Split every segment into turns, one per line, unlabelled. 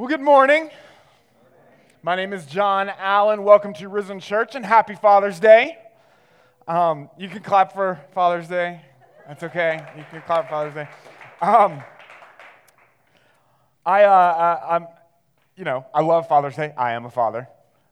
Well, good morning. My name is John Allen. Welcome to Risen Church and happy Father's Day. Um, you can clap for Father's Day. That's okay. You can clap for Father's Day. Um, I, uh, I'm, you know, I love Father's Day. I am a father.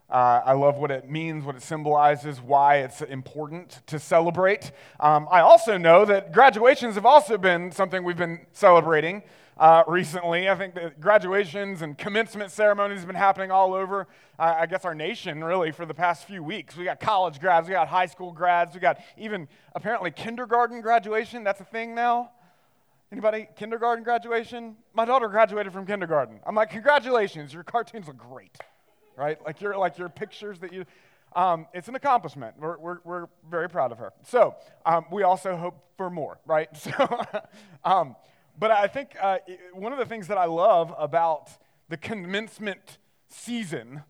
Uh, I love what it means, what it symbolizes, why it's important to celebrate. Um, I also know that graduations have also been something we've been celebrating uh, recently. I think that graduations and commencement ceremonies have been happening all over, uh, I guess, our nation really for the past few weeks. We got college grads, we got high school grads, we got even apparently kindergarten graduation. That's a thing now. Anybody kindergarten graduation? My daughter graduated from kindergarten. I'm like, congratulations, your cartoons look great, right? Like your like your pictures that you. Um, it's an accomplishment. We're, we're, we're very proud of her. So um, we also hope for more, right? So, um, but I think uh, one of the things that I love about the commencement season,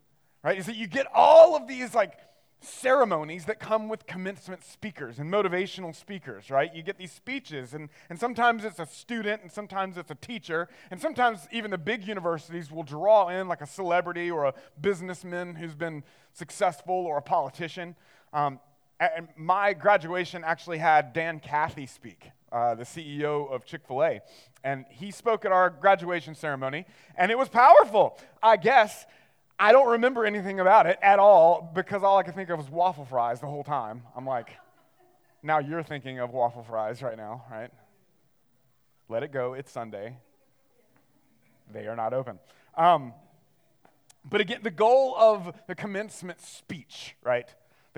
right, is that you get all of these like ceremonies that come with commencement speakers and motivational speakers, right? You get these speeches, and, and sometimes it's a student, and sometimes it's a teacher, and sometimes even the big universities will draw in like a celebrity or a businessman who's been successful or a politician. Um, and my graduation actually had Dan Cathy speak uh, the CEO of Chick fil A. And he spoke at our graduation ceremony, and it was powerful, I guess. I don't remember anything about it at all because all I could think of was waffle fries the whole time. I'm like, now you're thinking of waffle fries right now, right? Let it go. It's Sunday. They are not open. Um, but again, the goal of the commencement speech, right?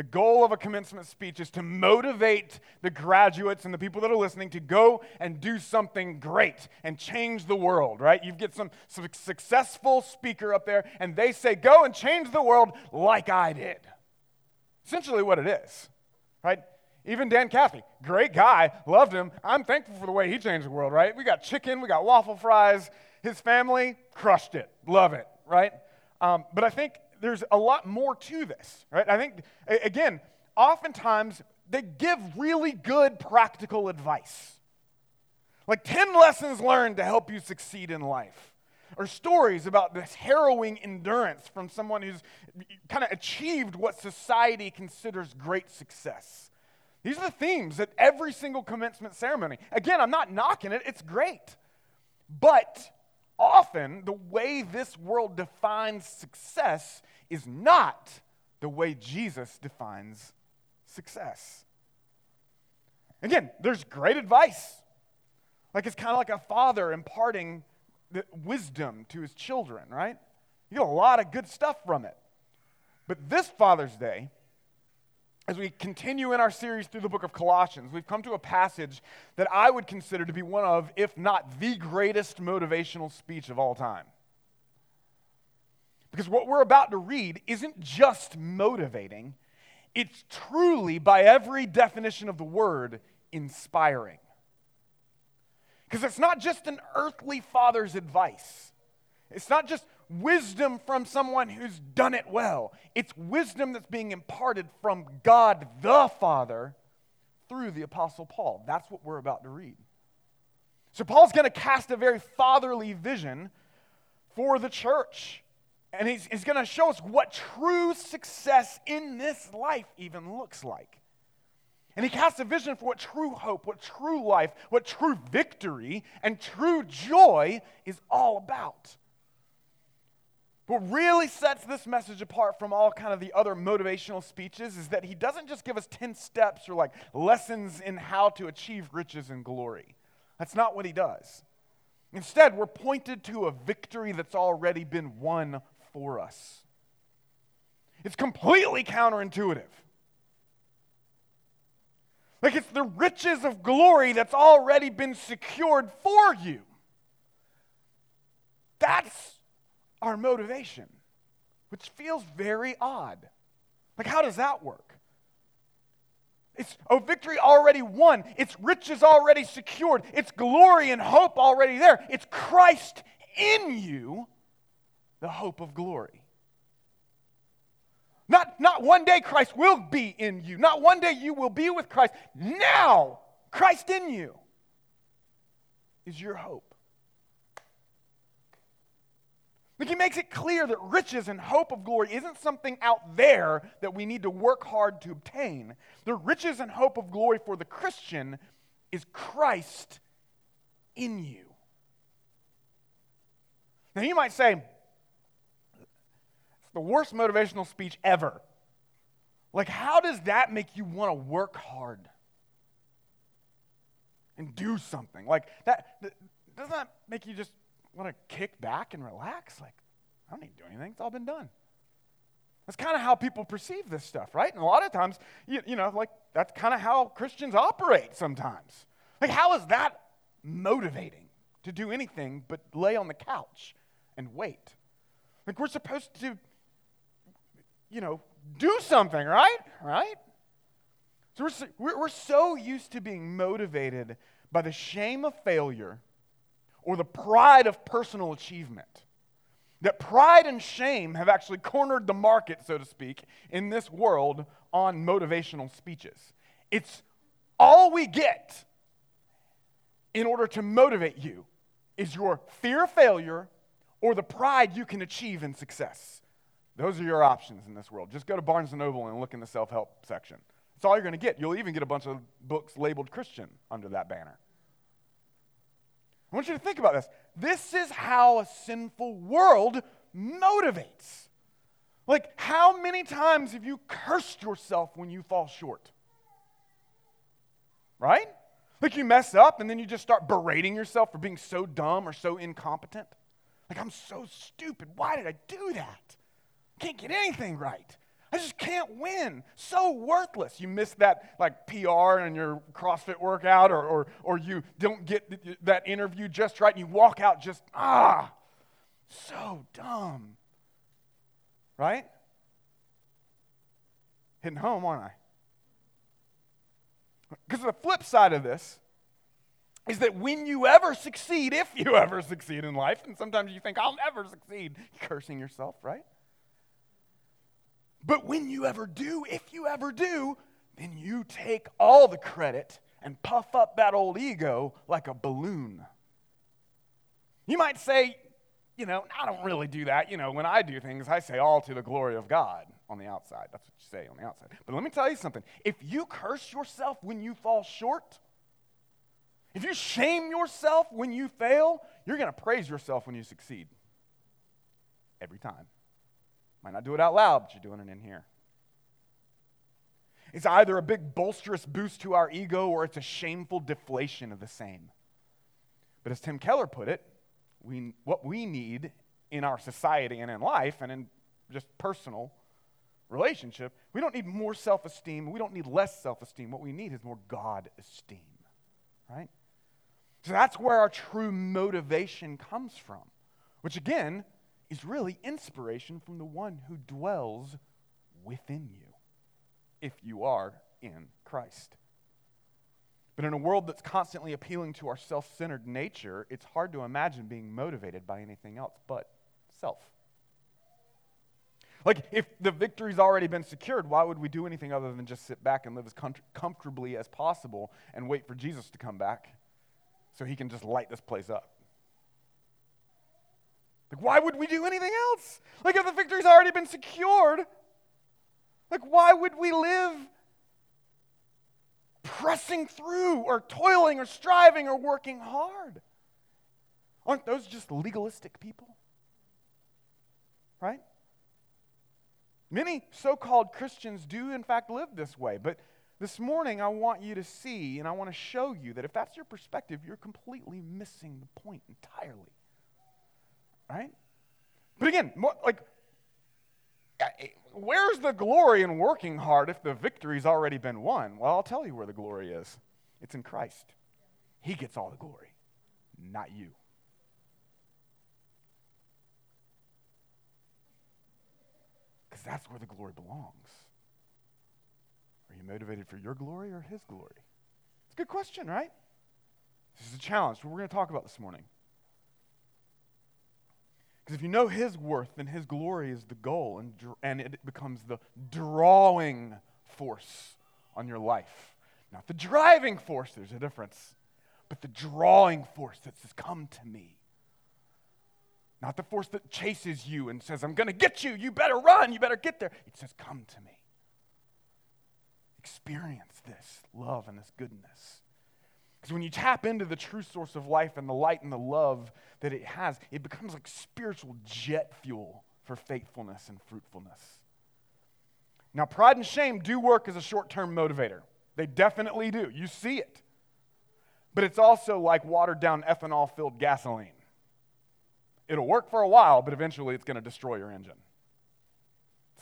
The goal of a commencement speech is to motivate the graduates and the people that are listening to go and do something great and change the world, right? You get some, some successful speaker up there and they say, Go and change the world like I did. Essentially, what it is, right? Even Dan Cathy, great guy, loved him. I'm thankful for the way he changed the world, right? We got chicken, we got waffle fries. His family crushed it, love it, right? Um, but I think there's a lot more to this, right? I think, again, oftentimes they give really good practical advice. Like 10 lessons learned to help you succeed in life. Or stories about this harrowing endurance from someone who's kind of achieved what society considers great success. These are the themes at every single commencement ceremony. Again, I'm not knocking it, it's great. But often the way this world defines success is not the way Jesus defines success. Again, there's great advice. Like it's kind of like a father imparting wisdom to his children, right? You get a lot of good stuff from it. But this Father's Day, as we continue in our series through the book of Colossians, we've come to a passage that I would consider to be one of, if not the greatest motivational speech of all time. Because what we're about to read isn't just motivating, it's truly, by every definition of the word, inspiring. Because it's not just an earthly father's advice, it's not just wisdom from someone who's done it well, it's wisdom that's being imparted from God the Father through the Apostle Paul. That's what we're about to read. So, Paul's going to cast a very fatherly vision for the church. And he's, he's going to show us what true success in this life even looks like. And he casts a vision for what true hope, what true life, what true victory, and true joy is all about. What really sets this message apart from all kind of the other motivational speeches is that he doesn't just give us 10 steps or like lessons in how to achieve riches and glory. That's not what he does. Instead, we're pointed to a victory that's already been won for us. It's completely counterintuitive. Like it's the riches of glory that's already been secured for you. That's our motivation, which feels very odd. Like, how does that work? It's a victory already won. It's riches already secured. It's glory and hope already there. It's Christ in you the hope of glory. Not, not one day Christ will be in you. Not one day you will be with Christ. Now, Christ in you is your hope. Like he makes it clear that riches and hope of glory isn't something out there that we need to work hard to obtain. The riches and hope of glory for the Christian is Christ in you. Now you might say, it's the worst motivational speech ever. Like, how does that make you want to work hard and do something? Like, that, doesn't that make you just want to kick back and relax? Like, I don't need to do anything, it's all been done. That's kind of how people perceive this stuff, right? And a lot of times, you, you know, like, that's kind of how Christians operate sometimes. Like, how is that motivating to do anything but lay on the couch and wait? Like, we're supposed to, you know, do something, right? Right? So we're, we're so used to being motivated by the shame of failure or the pride of personal achievement that pride and shame have actually cornered the market, so to speak, in this world on motivational speeches. It's all we get in order to motivate you is your fear of failure or the pride you can achieve in success. Those are your options in this world. Just go to Barnes & Noble and look in the self-help section. That's all you're going to get. You'll even get a bunch of books labeled Christian under that banner. I want you to think about this. This is how a sinful world motivates. Like, how many times have you cursed yourself when you fall short? Right? Like, you mess up and then you just start berating yourself for being so dumb or so incompetent. Like, I'm so stupid. Why did I do that? Can't get anything right. I just can't win. So worthless. You miss that like PR in your CrossFit workout, or, or, or you don't get that interview just right, and you walk out just, ah, so dumb. Right? Hitting home, aren't I? Because the flip side of this is that when you ever succeed, if you ever succeed in life, and sometimes you think, I'll never succeed, cursing yourself, right? But when you ever do, if you ever do, then you take all the credit and puff up that old ego like a balloon. You might say, you know, I don't really do that. You know, when I do things, I say all to the glory of God on the outside. That's what you say on the outside. But let me tell you something. If you curse yourself when you fall short, if you shame yourself when you fail, you're going to praise yourself when you succeed. Every time. Might not do it out loud, but you're doing it in here. It's either a big bolsterous boost to our ego or it's a shameful deflation of the same. But as Tim Keller put it, we, what we need in our society and in life and in just personal relationship, we don't need more self esteem. We don't need less self esteem. What we need is more God esteem, right? So that's where our true motivation comes from, which again is really inspiration from the one who dwells within you if you are in Christ. But in a world that's constantly appealing to our self centered nature, it's hard to imagine being motivated by anything else but self. Like, if the victory's already been secured, why would we do anything other than just sit back and live as com- comfortably as possible and wait for Jesus to come back so he can just light this place up? Like, why would we do anything else? Like, if the victory's already been secured, like, why would we live pressing through or toiling or striving or working hard? Aren't those just legalistic people? Right? Many so called Christians do, in fact, live this way. But this morning, I want you to see and I want to show you that if that's your perspective, you're completely missing the point entirely. Right? But again, like, where's the glory in working hard if the victory's already been won? Well, I'll tell you where the glory is it's in Christ. He gets all the glory, not you. Because that's where the glory belongs. Are you motivated for your glory or His glory? It's a good question, right? This is a challenge. We're going to talk about this morning. Because if you know His worth, then His glory is the goal, and, and it becomes the drawing force on your life. Not the driving force, there's a difference, but the drawing force that says, Come to me. Not the force that chases you and says, I'm going to get you. You better run. You better get there. It says, Come to me. Experience this love and this goodness. Because when you tap into the true source of life and the light and the love that it has, it becomes like spiritual jet fuel for faithfulness and fruitfulness. Now, pride and shame do work as a short term motivator. They definitely do. You see it. But it's also like watered down ethanol filled gasoline. It'll work for a while, but eventually it's going to destroy your engine.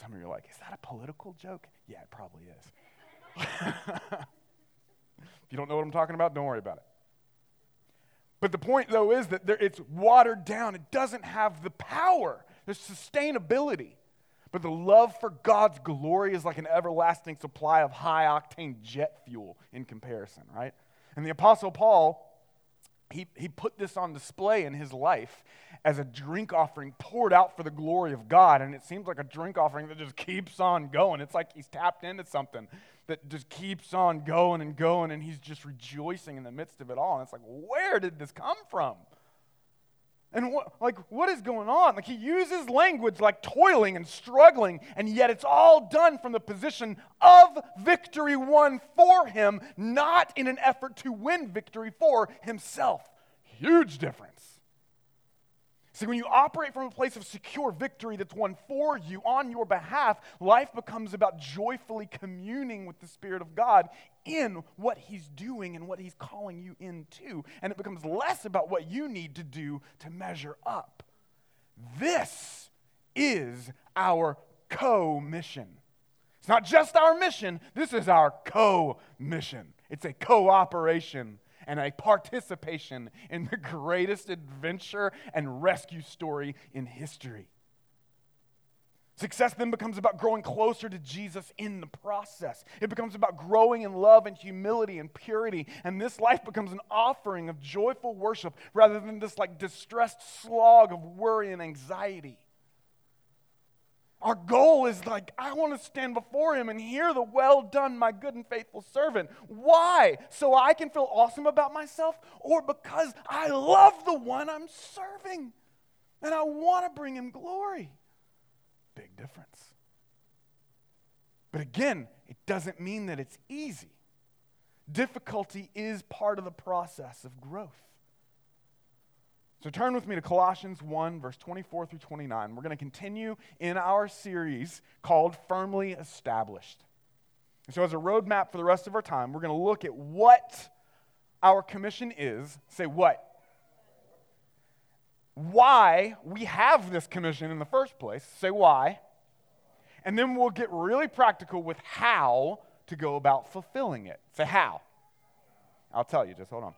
Some of you are like, is that a political joke? Yeah, it probably is. if you don't know what I'm talking about, don't worry about it. But the point, though, is that there, it's watered down. It doesn't have the power, there's sustainability. But the love for God's glory is like an everlasting supply of high octane jet fuel in comparison, right? And the Apostle Paul he, he put this on display in his life as a drink offering poured out for the glory of God. And it seems like a drink offering that just keeps on going. It's like he's tapped into something that just keeps on going and going, and he's just rejoicing in the midst of it all. And it's like, where did this come from? And what, like, what is going on? Like, he uses language like toiling and struggling, and yet it's all done from the position of victory won for him, not in an effort to win victory for himself. Huge difference. See, when you operate from a place of secure victory that's won for you on your behalf, life becomes about joyfully communing with the Spirit of God in what He's doing and what He's calling you into. And it becomes less about what you need to do to measure up. This is our co mission. It's not just our mission, this is our co mission. It's a cooperation and a participation in the greatest adventure and rescue story in history. Success then becomes about growing closer to Jesus in the process. It becomes about growing in love and humility and purity. And this life becomes an offering of joyful worship rather than this like distressed slog of worry and anxiety. Our goal is like, I want to stand before him and hear the well done, my good and faithful servant. Why? So I can feel awesome about myself or because I love the one I'm serving and I want to bring him glory? Big difference. But again, it doesn't mean that it's easy. Difficulty is part of the process of growth. So turn with me to Colossians 1, verse 24 through 29. We're going to continue in our series called Firmly Established. And so, as a roadmap for the rest of our time, we're going to look at what our commission is. Say what? Why we have this commission in the first place. Say why. And then we'll get really practical with how to go about fulfilling it. Say how. I'll tell you, just hold on.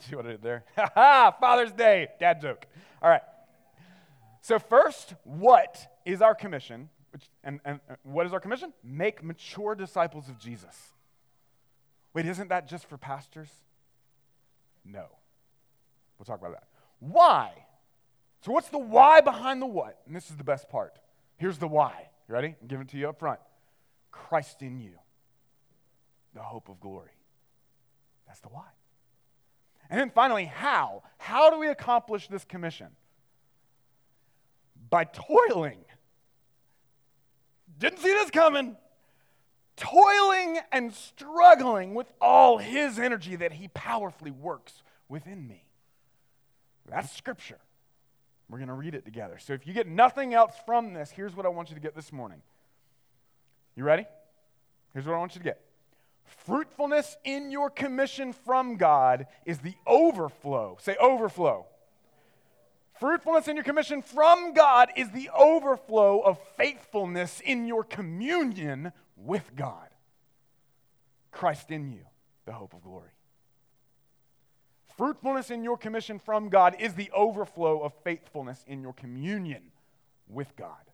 See what I did there? Ha ha! Father's Day, dad joke. All right. So, first, what is our commission? Which, and, and uh, what is our commission? Make mature disciples of Jesus. Wait, isn't that just for pastors? No. We'll talk about that. Why? So, what's the why behind the what? And this is the best part. Here's the why. You ready? I'm giving it to you up front. Christ in you, the hope of glory. That's the why. And then finally, how? How do we accomplish this commission? By toiling. Didn't see this coming. Toiling and struggling with all his energy that he powerfully works within me. That's scripture. We're going to read it together. So if you get nothing else from this, here's what I want you to get this morning. You ready? Here's what I want you to get Fruitfulness in your commission from God is the overflow. Say overflow. Fruitfulness in your commission from God is the overflow of faithfulness in your communion with God. Christ in you, the hope of glory. Fruitfulness in your commission from God is the overflow of faithfulness in your communion with God.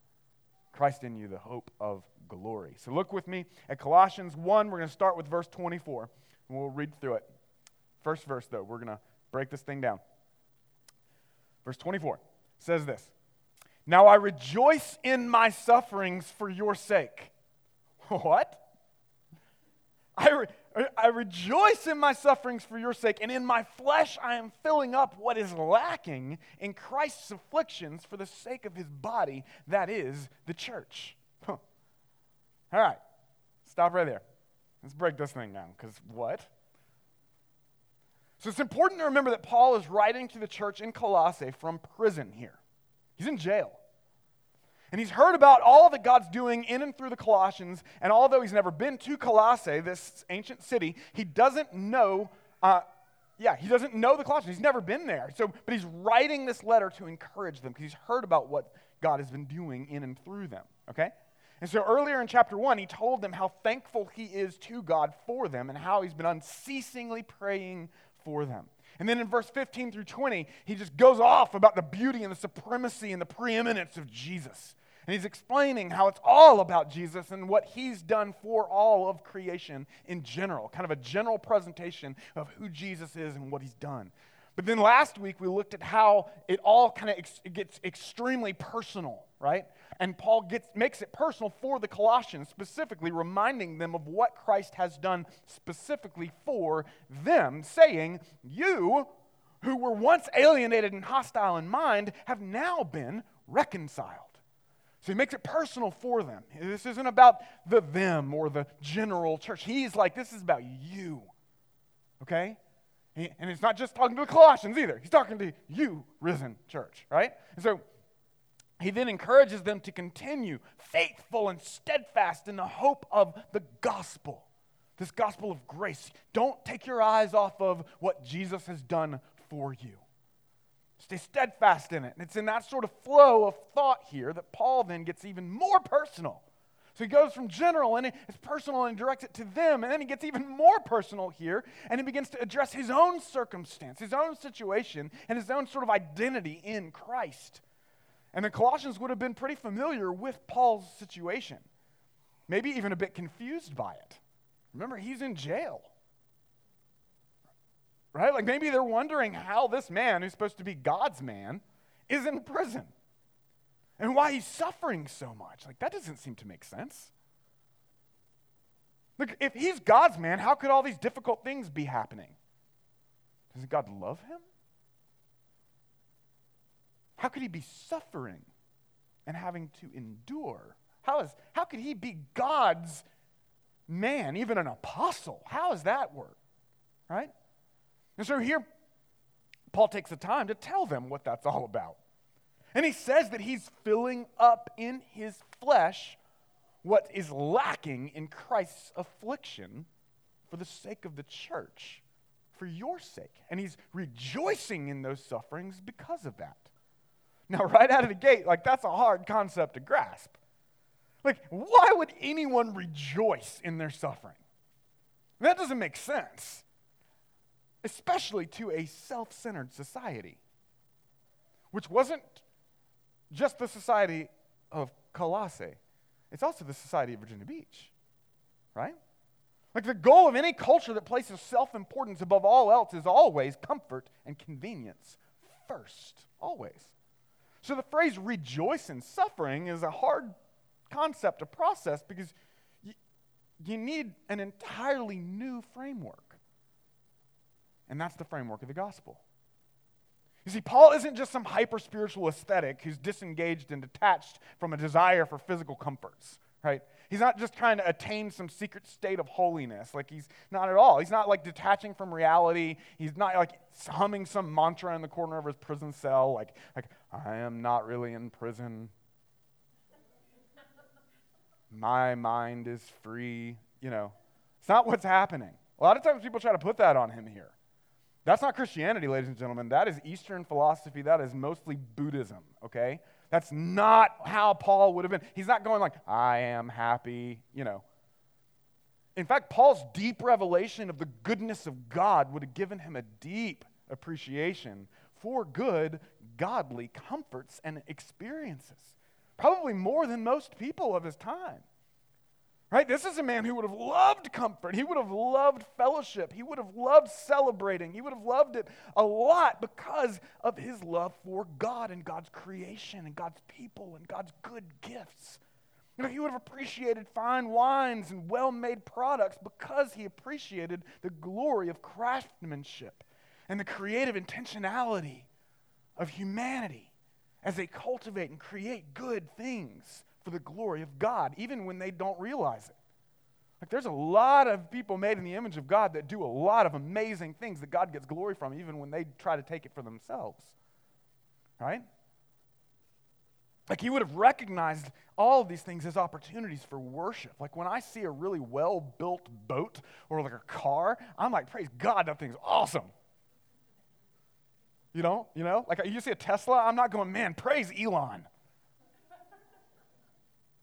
Christ in you, the hope of glory. So look with me at Colossians 1. We're going to start with verse 24, and we'll read through it. First verse, though, we're going to break this thing down. Verse 24 says this Now I rejoice in my sufferings for your sake. What? I re- I rejoice in my sufferings for your sake, and in my flesh I am filling up what is lacking in Christ's afflictions for the sake of his body, that is the church. Huh. All right, stop right there. Let's break this thing down, because what? So it's important to remember that Paul is writing to the church in Colossae from prison here. He's in jail. And he's heard about all that God's doing in and through the Colossians. And although he's never been to Colossae, this ancient city, he doesn't know. Uh, yeah, he doesn't know the Colossians. He's never been there. So, but he's writing this letter to encourage them because he's heard about what God has been doing in and through them. Okay? And so earlier in chapter 1, he told them how thankful he is to God for them and how he's been unceasingly praying for them. And then in verse 15 through 20, he just goes off about the beauty and the supremacy and the preeminence of Jesus. And he's explaining how it's all about Jesus and what he's done for all of creation in general, kind of a general presentation of who Jesus is and what he's done. But then last week we looked at how it all kind of ex- gets extremely personal, right? And Paul gets, makes it personal for the Colossians, specifically reminding them of what Christ has done specifically for them, saying, You who were once alienated and hostile in mind have now been reconciled. So he makes it personal for them. This isn't about the them or the general church. He's like, This is about you. Okay? And it's not just talking to the Colossians either. He's talking to you, risen church, right? And so he then encourages them to continue faithful and steadfast in the hope of the gospel, this gospel of grace. Don't take your eyes off of what Jesus has done for you. Stay steadfast in it. And it's in that sort of flow of thought here that Paul then gets even more personal so he goes from general and it's personal and directs it to them. And then he gets even more personal here and he begins to address his own circumstance, his own situation, and his own sort of identity in Christ. And the Colossians would have been pretty familiar with Paul's situation, maybe even a bit confused by it. Remember, he's in jail. Right? Like maybe they're wondering how this man, who's supposed to be God's man, is in prison and why he's suffering so much. Like, that doesn't seem to make sense. Look, if he's God's man, how could all these difficult things be happening? Doesn't God love him? How could he be suffering and having to endure? How, is, how could he be God's man, even an apostle? How does that work? Right? And so here, Paul takes the time to tell them what that's all about. And he says that he's filling up in his flesh what is lacking in Christ's affliction for the sake of the church, for your sake. And he's rejoicing in those sufferings because of that. Now, right out of the gate, like that's a hard concept to grasp. Like, why would anyone rejoice in their suffering? That doesn't make sense, especially to a self centered society, which wasn't just the society of Colossae, it's also the society of Virginia Beach, right? Like the goal of any culture that places self importance above all else is always comfort and convenience first, always. So the phrase rejoice in suffering is a hard concept to process because you, you need an entirely new framework. And that's the framework of the gospel. You see, Paul isn't just some hyper spiritual aesthetic who's disengaged and detached from a desire for physical comforts, right? He's not just trying to attain some secret state of holiness. Like, he's not at all. He's not like detaching from reality. He's not like humming some mantra in the corner of his prison cell, like, like I am not really in prison. My mind is free. You know, it's not what's happening. A lot of times people try to put that on him here. That's not Christianity, ladies and gentlemen. That is Eastern philosophy. That is mostly Buddhism, okay? That's not how Paul would have been. He's not going like, I am happy, you know. In fact, Paul's deep revelation of the goodness of God would have given him a deep appreciation for good, godly comforts and experiences. Probably more than most people of his time. Right? This is a man who would have loved comfort. He would have loved fellowship. He would have loved celebrating. He would have loved it a lot because of his love for God and God's creation and God's people and God's good gifts. You know, he would have appreciated fine wines and well made products because he appreciated the glory of craftsmanship and the creative intentionality of humanity as they cultivate and create good things for the glory of God, even when they don't realize it. Like, there's a lot of people made in the image of God that do a lot of amazing things that God gets glory from, even when they try to take it for themselves. Right? Like he would have recognized all of these things as opportunities for worship. Like when I see a really well built boat or like a car, I'm like, praise God, that thing's awesome. You know, you know, like you see a Tesla, I'm not going, man, praise Elon.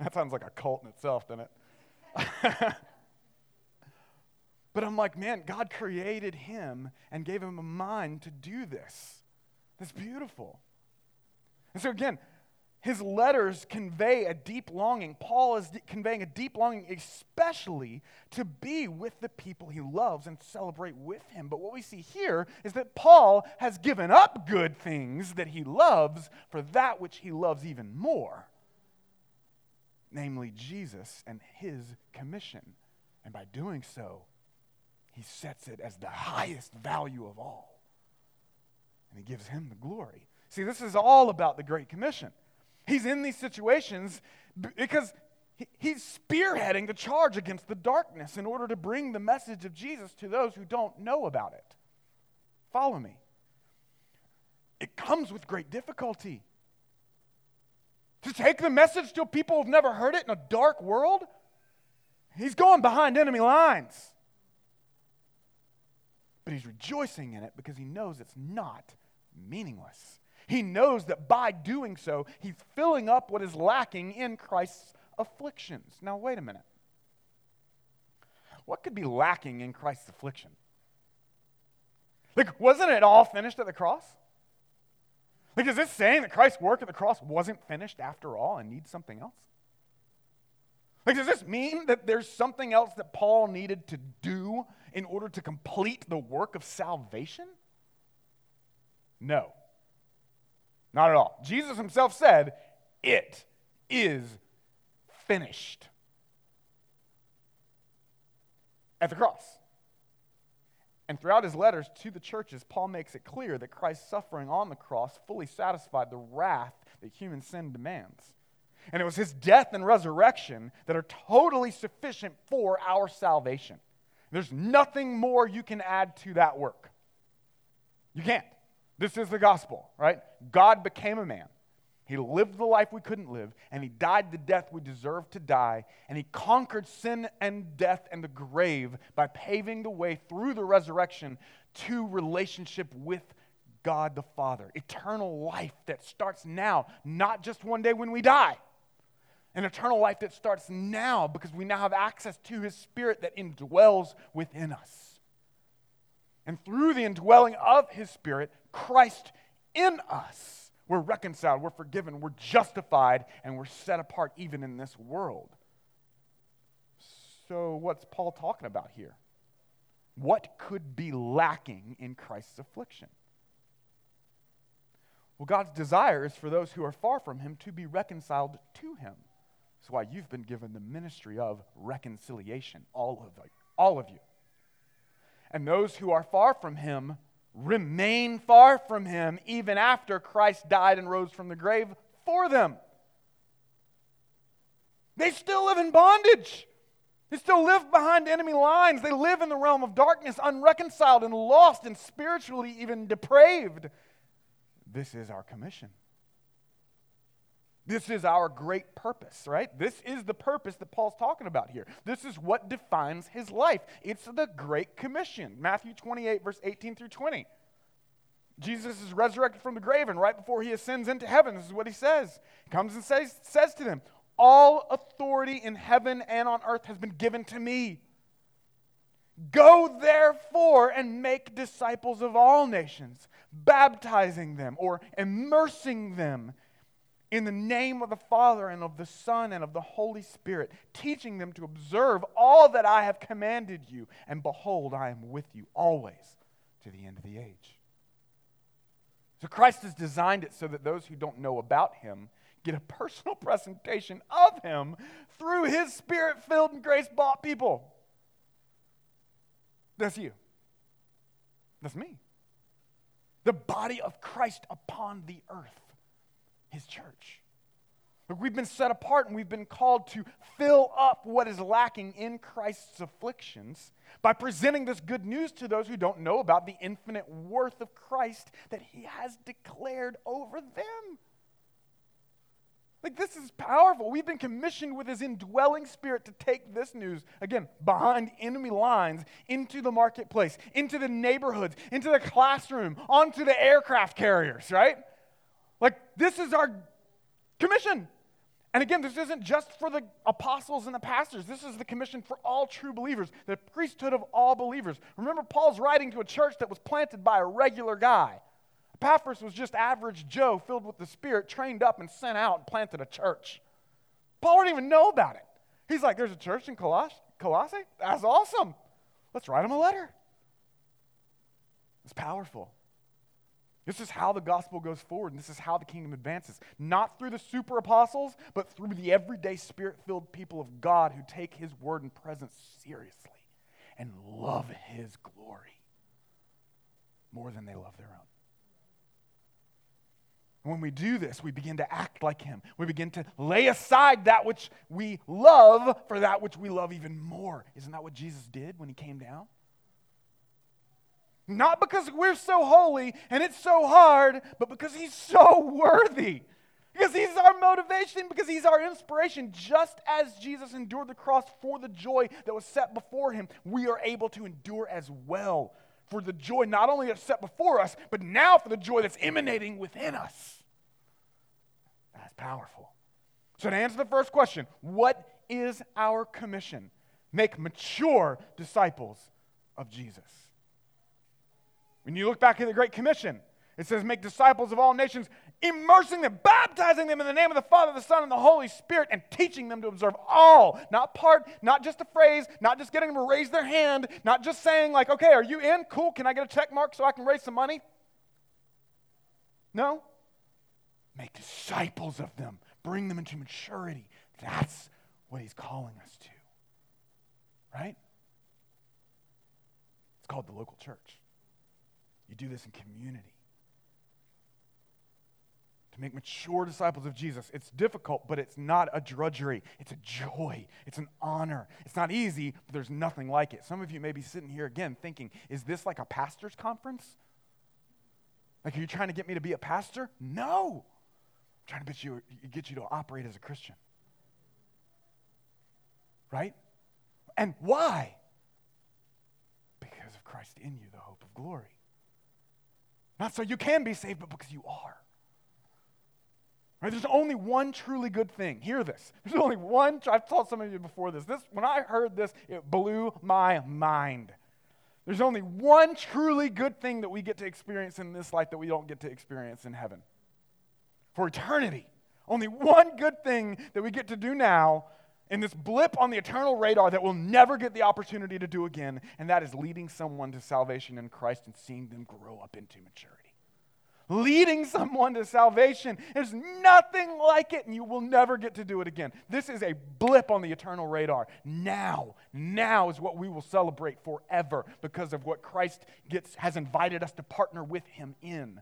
That sounds like a cult in itself, doesn't it? but I'm like, man, God created him and gave him a mind to do this. That's beautiful. And so again, his letters convey a deep longing. Paul is conveying a deep longing, especially to be with the people he loves and celebrate with him. But what we see here is that Paul has given up good things that he loves for that which he loves even more, namely Jesus and his commission. And by doing so, he sets it as the highest value of all. And he gives him the glory. See, this is all about the Great Commission. He's in these situations because he's spearheading the charge against the darkness in order to bring the message of Jesus to those who don't know about it. Follow me. It comes with great difficulty. To take the message to people who've never heard it in a dark world, he's going behind enemy lines. But he's rejoicing in it because he knows it's not meaningless. He knows that by doing so, he's filling up what is lacking in Christ's afflictions. Now, wait a minute. What could be lacking in Christ's affliction? Like, wasn't it all finished at the cross? Like, is this saying that Christ's work at the cross wasn't finished after all and needs something else? Like, does this mean that there's something else that Paul needed to do in order to complete the work of salvation? No. Not at all. Jesus himself said, It is finished. At the cross. And throughout his letters to the churches, Paul makes it clear that Christ's suffering on the cross fully satisfied the wrath that human sin demands. And it was his death and resurrection that are totally sufficient for our salvation. There's nothing more you can add to that work. You can't. This is the gospel, right? God became a man. He lived the life we couldn't live, and he died the death we deserved to die, and he conquered sin and death and the grave by paving the way through the resurrection to relationship with God the Father. Eternal life that starts now, not just one day when we die. An eternal life that starts now because we now have access to his spirit that indwells within us. And through the indwelling of his spirit, Christ in us, we're reconciled, we're forgiven, we're justified, and we're set apart even in this world. So, what's Paul talking about here? What could be lacking in Christ's affliction? Well, God's desire is for those who are far from Him to be reconciled to Him. That's why you've been given the ministry of reconciliation, all of, all of you. And those who are far from Him remain far from him even after Christ died and rose from the grave for them. They still live in bondage. They still live behind enemy lines. They live in the realm of darkness, unreconciled and lost and spiritually even depraved. This is our commission. This is our great purpose, right? This is the purpose that Paul's talking about here. This is what defines his life. It's the Great Commission. Matthew 28, verse 18 through 20. Jesus is resurrected from the grave, and right before he ascends into heaven, this is what he says. He comes and says, says to them, All authority in heaven and on earth has been given to me. Go therefore and make disciples of all nations, baptizing them or immersing them in the name of the Father and of the Son and of the Holy Spirit, teaching them to observe all that I have commanded you. And behold, I am with you always to the end of the age. So Christ has designed it so that those who don't know about him get a personal presentation of him through his spirit filled and grace bought people. That's you. That's me. The body of Christ upon the earth, his church. Look, we've been set apart and we've been called to fill up what is lacking in Christ's afflictions by presenting this good news to those who don't know about the infinite worth of Christ that he has declared over them. Like, this is powerful. We've been commissioned with his indwelling spirit to take this news, again, behind enemy lines, into the marketplace, into the neighborhoods, into the classroom, onto the aircraft carriers, right? Like, this is our commission. And again, this isn't just for the apostles and the pastors. This is the commission for all true believers, the priesthood of all believers. Remember, Paul's writing to a church that was planted by a regular guy. Epaphras was just average Joe filled with the Spirit, trained up and sent out and planted a church. Paul didn't even know about it. He's like, there's a church in Colossae? Colossae? That's awesome. Let's write him a letter. It's powerful. This is how the gospel goes forward, and this is how the kingdom advances. Not through the super apostles, but through the everyday spirit filled people of God who take his word and presence seriously and love his glory more than they love their own. When we do this, we begin to act like him. We begin to lay aside that which we love for that which we love even more. Isn't that what Jesus did when he came down? Not because we're so holy and it's so hard, but because he's so worthy. Because he's our motivation, because he's our inspiration. Just as Jesus endured the cross for the joy that was set before him, we are able to endure as well for the joy not only that's set before us, but now for the joy that's emanating within us. That's powerful. So, to answer the first question, what is our commission? Make mature disciples of Jesus. When you look back at the Great Commission, it says, Make disciples of all nations, immersing them, baptizing them in the name of the Father, the Son, and the Holy Spirit, and teaching them to observe all, not part, not just a phrase, not just getting them to raise their hand, not just saying, like, okay, are you in? Cool, can I get a check mark so I can raise some money? No. Make disciples of them, bring them into maturity. That's what he's calling us to. Right? It's called the local church. You do this in community. To make mature disciples of Jesus, it's difficult, but it's not a drudgery. It's a joy. It's an honor. It's not easy, but there's nothing like it. Some of you may be sitting here again thinking, is this like a pastor's conference? Like, are you trying to get me to be a pastor? No. I'm trying to get you, get you to operate as a Christian. Right? And why? Because of Christ in you, the hope of glory. Not so you can be saved, but because you are. Right? There's only one truly good thing. Hear this. There's only one. I've told some of you before this. This when I heard this, it blew my mind. There's only one truly good thing that we get to experience in this life that we don't get to experience in heaven. For eternity. Only one good thing that we get to do now in this blip on the eternal radar that we'll never get the opportunity to do again, and that is leading someone to salvation in Christ and seeing them grow up into maturity. Leading someone to salvation. There's nothing like it, and you will never get to do it again. This is a blip on the eternal radar. Now, now is what we will celebrate forever because of what Christ gets, has invited us to partner with Him in.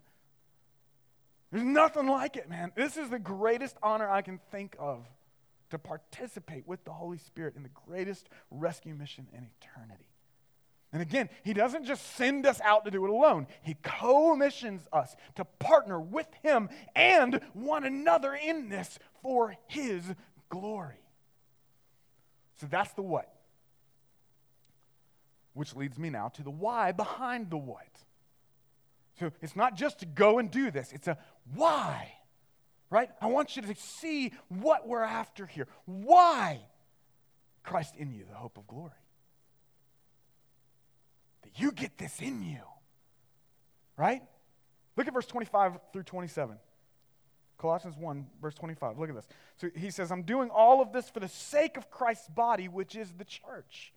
There's nothing like it, man. This is the greatest honor I can think of to participate with the Holy Spirit in the greatest rescue mission in eternity. And again, he doesn't just send us out to do it alone. He co-missions us to partner with him and one another in this for his glory. So that's the what. Which leads me now to the why behind the what. So it's not just to go and do this, it's a why right? I want you to see what we're after here. Why? Christ in you, the hope of glory. That you get this in you, right? Look at verse 25 through 27. Colossians 1, verse 25. Look at this. So he says, I'm doing all of this for the sake of Christ's body, which is the church.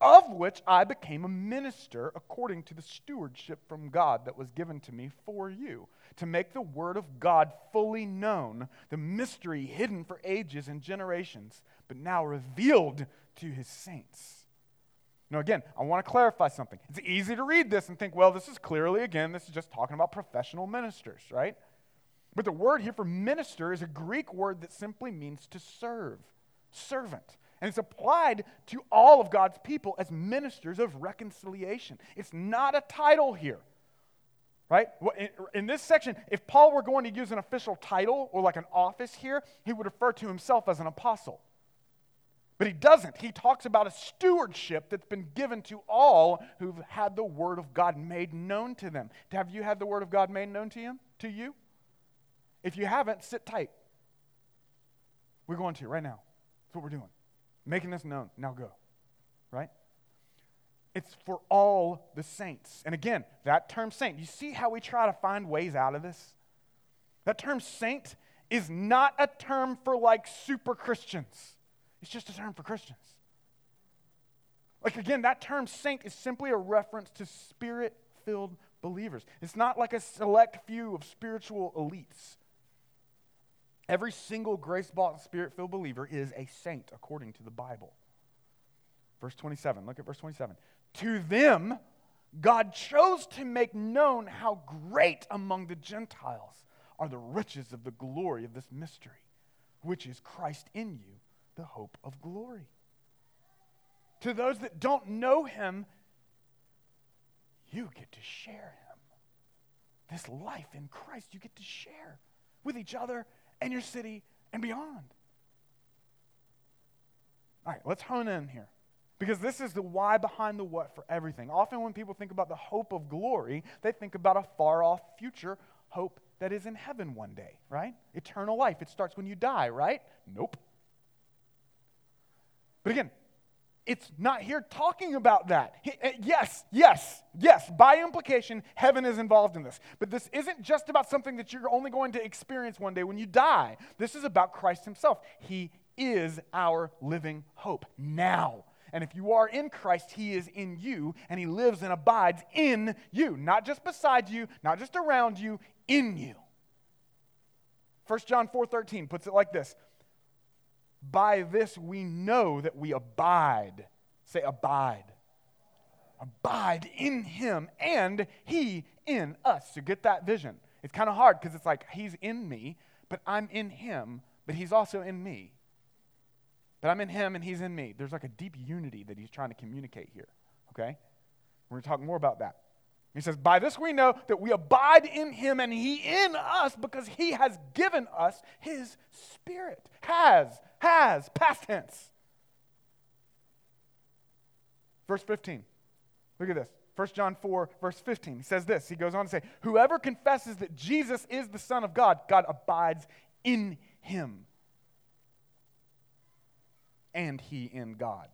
Of which I became a minister according to the stewardship from God that was given to me for you, to make the word of God fully known, the mystery hidden for ages and generations, but now revealed to his saints. Now, again, I want to clarify something. It's easy to read this and think, well, this is clearly, again, this is just talking about professional ministers, right? But the word here for minister is a Greek word that simply means to serve, servant. And it's applied to all of God's people as ministers of reconciliation. It's not a title here, right? In this section, if Paul were going to use an official title or like an office here, he would refer to himself as an apostle. But he doesn't. He talks about a stewardship that's been given to all who've had the word of God made known to them. Have you had the word of God made known to you? To you? If you haven't, sit tight. We're going to right now. That's what we're doing making this known. Now go. Right? It's for all the saints. And again, that term saint, you see how we try to find ways out of this? That term saint is not a term for like super Christians, it's just a term for Christians. Like, again, that term saint is simply a reference to spirit filled believers. It's not like a select few of spiritual elites. Every single grace bought, spirit filled believer is a saint according to the Bible. Verse 27, look at verse 27. To them, God chose to make known how great among the Gentiles are the riches of the glory of this mystery, which is Christ in you, the hope of glory. To those that don't know him, you get to share him. This life in Christ you get to share with each other and your city and beyond. All right, let's hone in here. Because this is the why behind the what for everything. Often, when people think about the hope of glory, they think about a far off future hope that is in heaven one day, right? Eternal life. It starts when you die, right? Nope. But again, it's not here talking about that. Eh, yes, yes, yes. By implication, heaven is involved in this. But this isn't just about something that you're only going to experience one day when you die. This is about Christ Himself. He is our living hope now. And if you are in Christ, He is in you, and He lives and abides in you, not just beside you, not just around you, in you. 1 John 4:13 puts it like this by this we know that we abide. Say, abide. Abide in him and he in us. To get that vision. It's kind of hard because it's like he's in me, but I'm in him, but he's also in me. But I'm in him and he's in me. There's like a deep unity that he's trying to communicate here. Okay? We're going to talk more about that. He says, By this we know that we abide in him and he in us because he has given us his spirit. Has, has, past tense. Verse 15. Look at this. 1 John 4, verse 15. He says this. He goes on to say, Whoever confesses that Jesus is the Son of God, God abides in him. And he in God.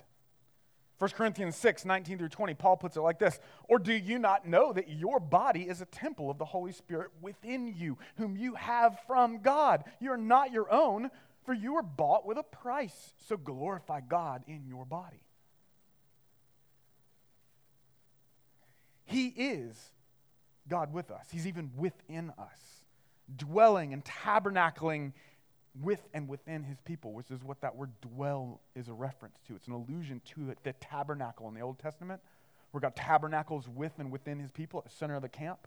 1 Corinthians 6, 19 through 20, Paul puts it like this Or do you not know that your body is a temple of the Holy Spirit within you, whom you have from God? You are not your own, for you were bought with a price. So glorify God in your body. He is God with us, He's even within us, dwelling and tabernacling with and within his people, which is what that word dwell is a reference to. It's an allusion to it, the tabernacle in the Old Testament, where God tabernacles with and within his people at the center of the camp.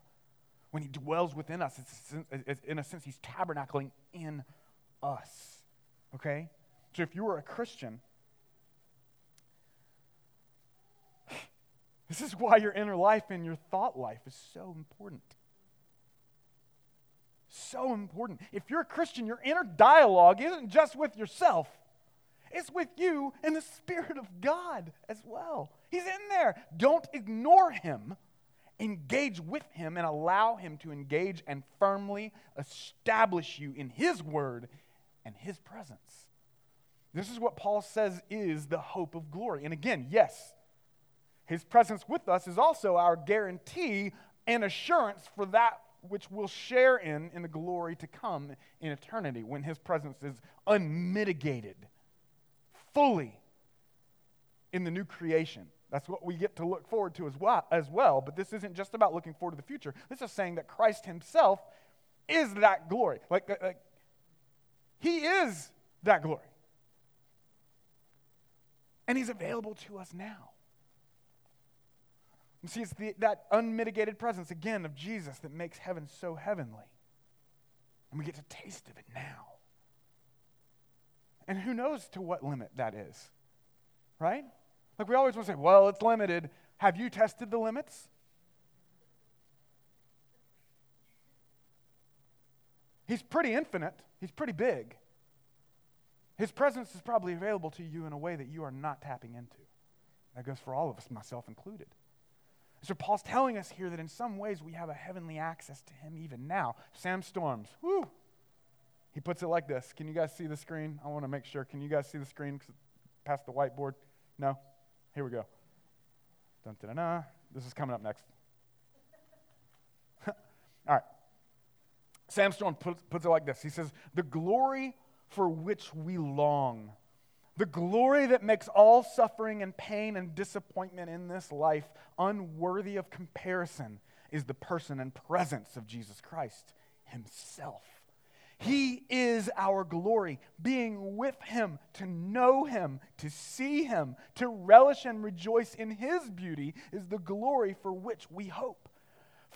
When he dwells within us, it's, in a sense, he's tabernacling in us. Okay? So if you were a Christian, this is why your inner life and your thought life is so important so important. If you're a Christian, your inner dialogue isn't just with yourself, it's with you and the Spirit of God as well. He's in there. Don't ignore him. Engage with him and allow him to engage and firmly establish you in his word and his presence. This is what Paul says is the hope of glory. And again, yes, his presence with us is also our guarantee and assurance for that which we'll share in in the glory to come in eternity when his presence is unmitigated fully in the new creation That's what we get to look forward to as well, as well. But this isn't just about looking forward to the future. This is saying that Christ himself is that glory. Like, like he is that glory. And he's available to us now. You see, it's the, that unmitigated presence, again, of Jesus that makes heaven so heavenly. And we get to taste of it now. And who knows to what limit that is, right? Like we always want to say, well, it's limited. Have you tested the limits? He's pretty infinite, he's pretty big. His presence is probably available to you in a way that you are not tapping into. That goes for all of us, myself included. So Paul's telling us here that in some ways we have a heavenly access to him even now. Sam Storms, whoo! He puts it like this. Can you guys see the screen? I want to make sure. Can you guys see the screen past the whiteboard? No? Here we go. Dun, dun, dun, dun. This is coming up next. All right. Sam puts, puts it like this He says, The glory for which we long, the glory that makes all suffering and pain and disappointment in this life unworthy of comparison, is the person and presence of Jesus Christ Himself. He is our glory. Being with Him, to know Him, to see Him, to relish and rejoice in His beauty is the glory for which we hope.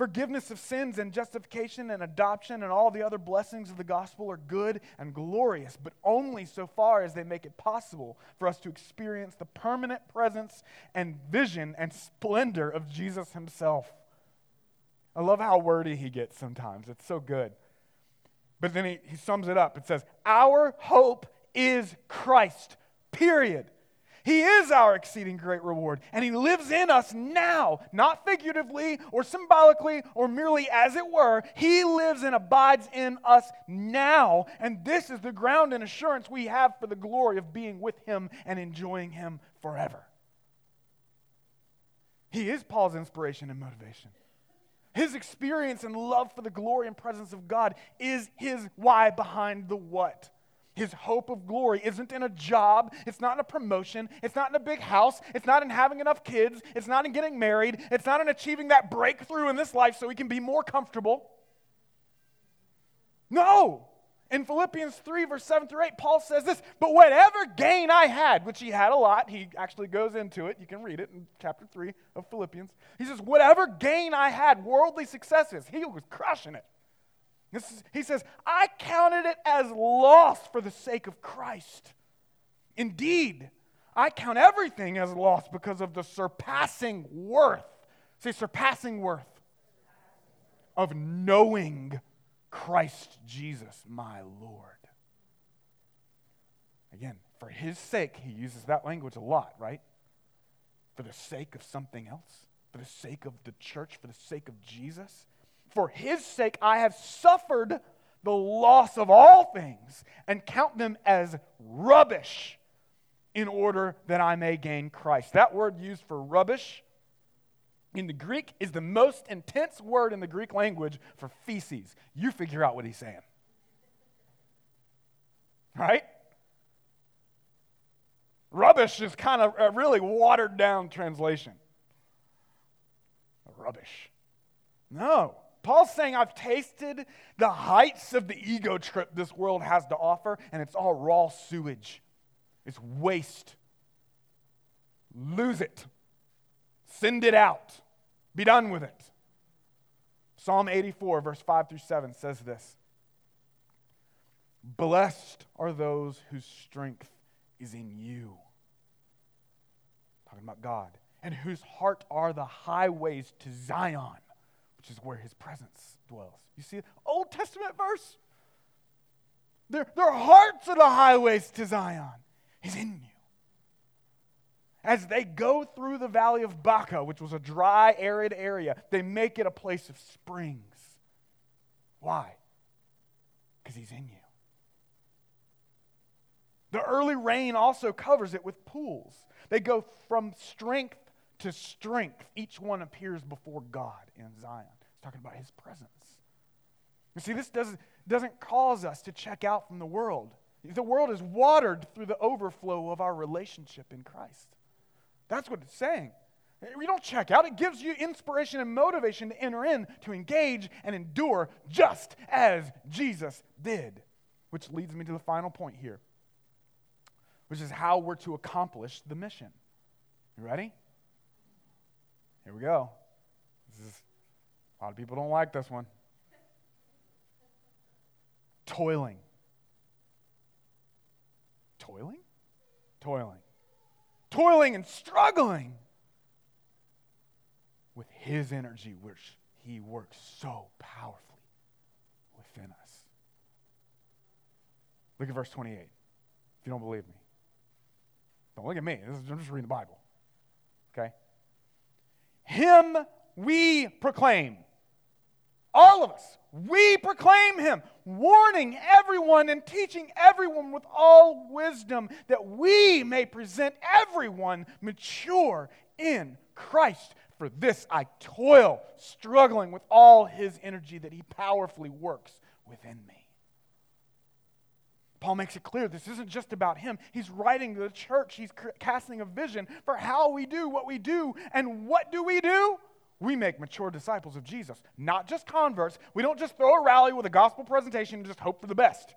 Forgiveness of sins and justification and adoption and all the other blessings of the gospel are good and glorious, but only so far as they make it possible for us to experience the permanent presence and vision and splendor of Jesus Himself. I love how wordy He gets sometimes, it's so good. But then he, he sums it up. It says, Our hope is Christ, period. He is our exceeding great reward, and He lives in us now, not figuratively or symbolically or merely as it were. He lives and abides in us now, and this is the ground and assurance we have for the glory of being with Him and enjoying Him forever. He is Paul's inspiration and motivation. His experience and love for the glory and presence of God is his why behind the what. His hope of glory isn't in a job. It's not in a promotion. It's not in a big house. It's not in having enough kids. It's not in getting married. It's not in achieving that breakthrough in this life so he can be more comfortable. No. In Philippians 3, verse 7 through 8, Paul says this But whatever gain I had, which he had a lot, he actually goes into it. You can read it in chapter 3 of Philippians. He says, Whatever gain I had, worldly successes, he was crushing it. Is, he says, I counted it as loss for the sake of Christ. Indeed, I count everything as loss because of the surpassing worth. Say, surpassing worth of knowing Christ Jesus, my Lord. Again, for his sake, he uses that language a lot, right? For the sake of something else, for the sake of the church, for the sake of Jesus. For his sake, I have suffered the loss of all things and count them as rubbish in order that I may gain Christ. That word used for rubbish in the Greek is the most intense word in the Greek language for feces. You figure out what he's saying. Right? Rubbish is kind of a really watered down translation. Rubbish. No. Paul's saying, I've tasted the heights of the ego trip this world has to offer, and it's all raw sewage. It's waste. Lose it. Send it out. Be done with it. Psalm 84, verse 5 through 7 says this Blessed are those whose strength is in you. Talking about God. And whose heart are the highways to Zion, which is where his presence dwells. You see, Old Testament verse. Their, their hearts are the highways to Zion. He's in you as they go through the valley of Baca, which was a dry, arid area, they make it a place of springs. Why? Because he's in you. The early rain also covers it with pools. They go from strength to strength. Each one appears before God in Zion. It's talking about his presence. You see, this doesn't, doesn't cause us to check out from the world. The world is watered through the overflow of our relationship in Christ. That's what it's saying. You don't check out. It gives you inspiration and motivation to enter in, to engage and endure just as Jesus did. Which leads me to the final point here, which is how we're to accomplish the mission. You ready? Here we go. Is, a lot of people don't like this one. Toiling. Toiling? Toiling. Toiling and struggling with His energy, which He works so powerfully within us. Look at verse 28, if you don't believe me. Don't look at me. Is, I'm just reading the Bible. Okay? Him we proclaim. All of us, we proclaim him, warning everyone and teaching everyone with all wisdom that we may present everyone mature in Christ. For this I toil, struggling with all his energy that he powerfully works within me. Paul makes it clear this isn't just about him. He's writing to the church, he's casting a vision for how we do what we do. And what do we do? We make mature disciples of Jesus, not just converts. We don't just throw a rally with a gospel presentation and just hope for the best.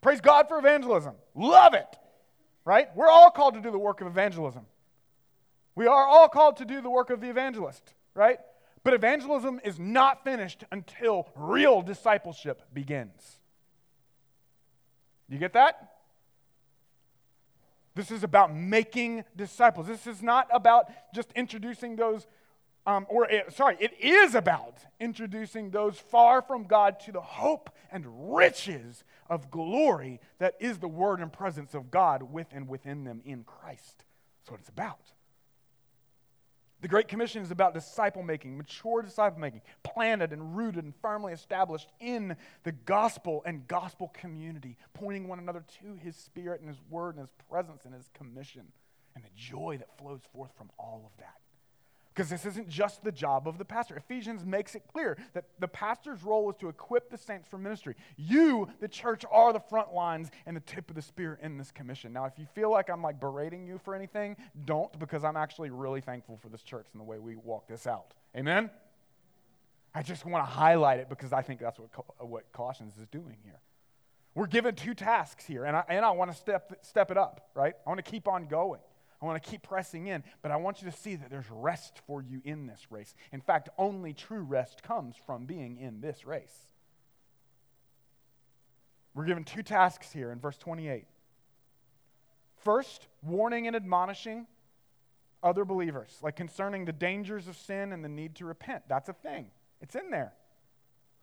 Praise God for evangelism. Love it. Right? We're all called to do the work of evangelism. We are all called to do the work of the evangelist, right? But evangelism is not finished until real discipleship begins. You get that? This is about making disciples. This is not about just introducing those, um, or it, sorry, it is about introducing those far from God to the hope and riches of glory that is the word and presence of God with and within them in Christ. That's what it's about. The Great Commission is about disciple making, mature disciple making, planted and rooted and firmly established in the gospel and gospel community, pointing one another to his spirit and his word and his presence and his commission, and the joy that flows forth from all of that. Because this isn't just the job of the pastor. Ephesians makes it clear that the pastor's role is to equip the saints for ministry. You, the church, are the front lines and the tip of the spear in this commission. Now, if you feel like I'm like berating you for anything, don't, because I'm actually really thankful for this church and the way we walk this out. Amen? I just want to highlight it because I think that's what, what Colossians is doing here. We're given two tasks here, and I, and I want to step, step it up, right? I want to keep on going. I want to keep pressing in, but I want you to see that there's rest for you in this race. In fact, only true rest comes from being in this race. We're given two tasks here in verse 28. First, warning and admonishing other believers, like concerning the dangers of sin and the need to repent. That's a thing, it's in there,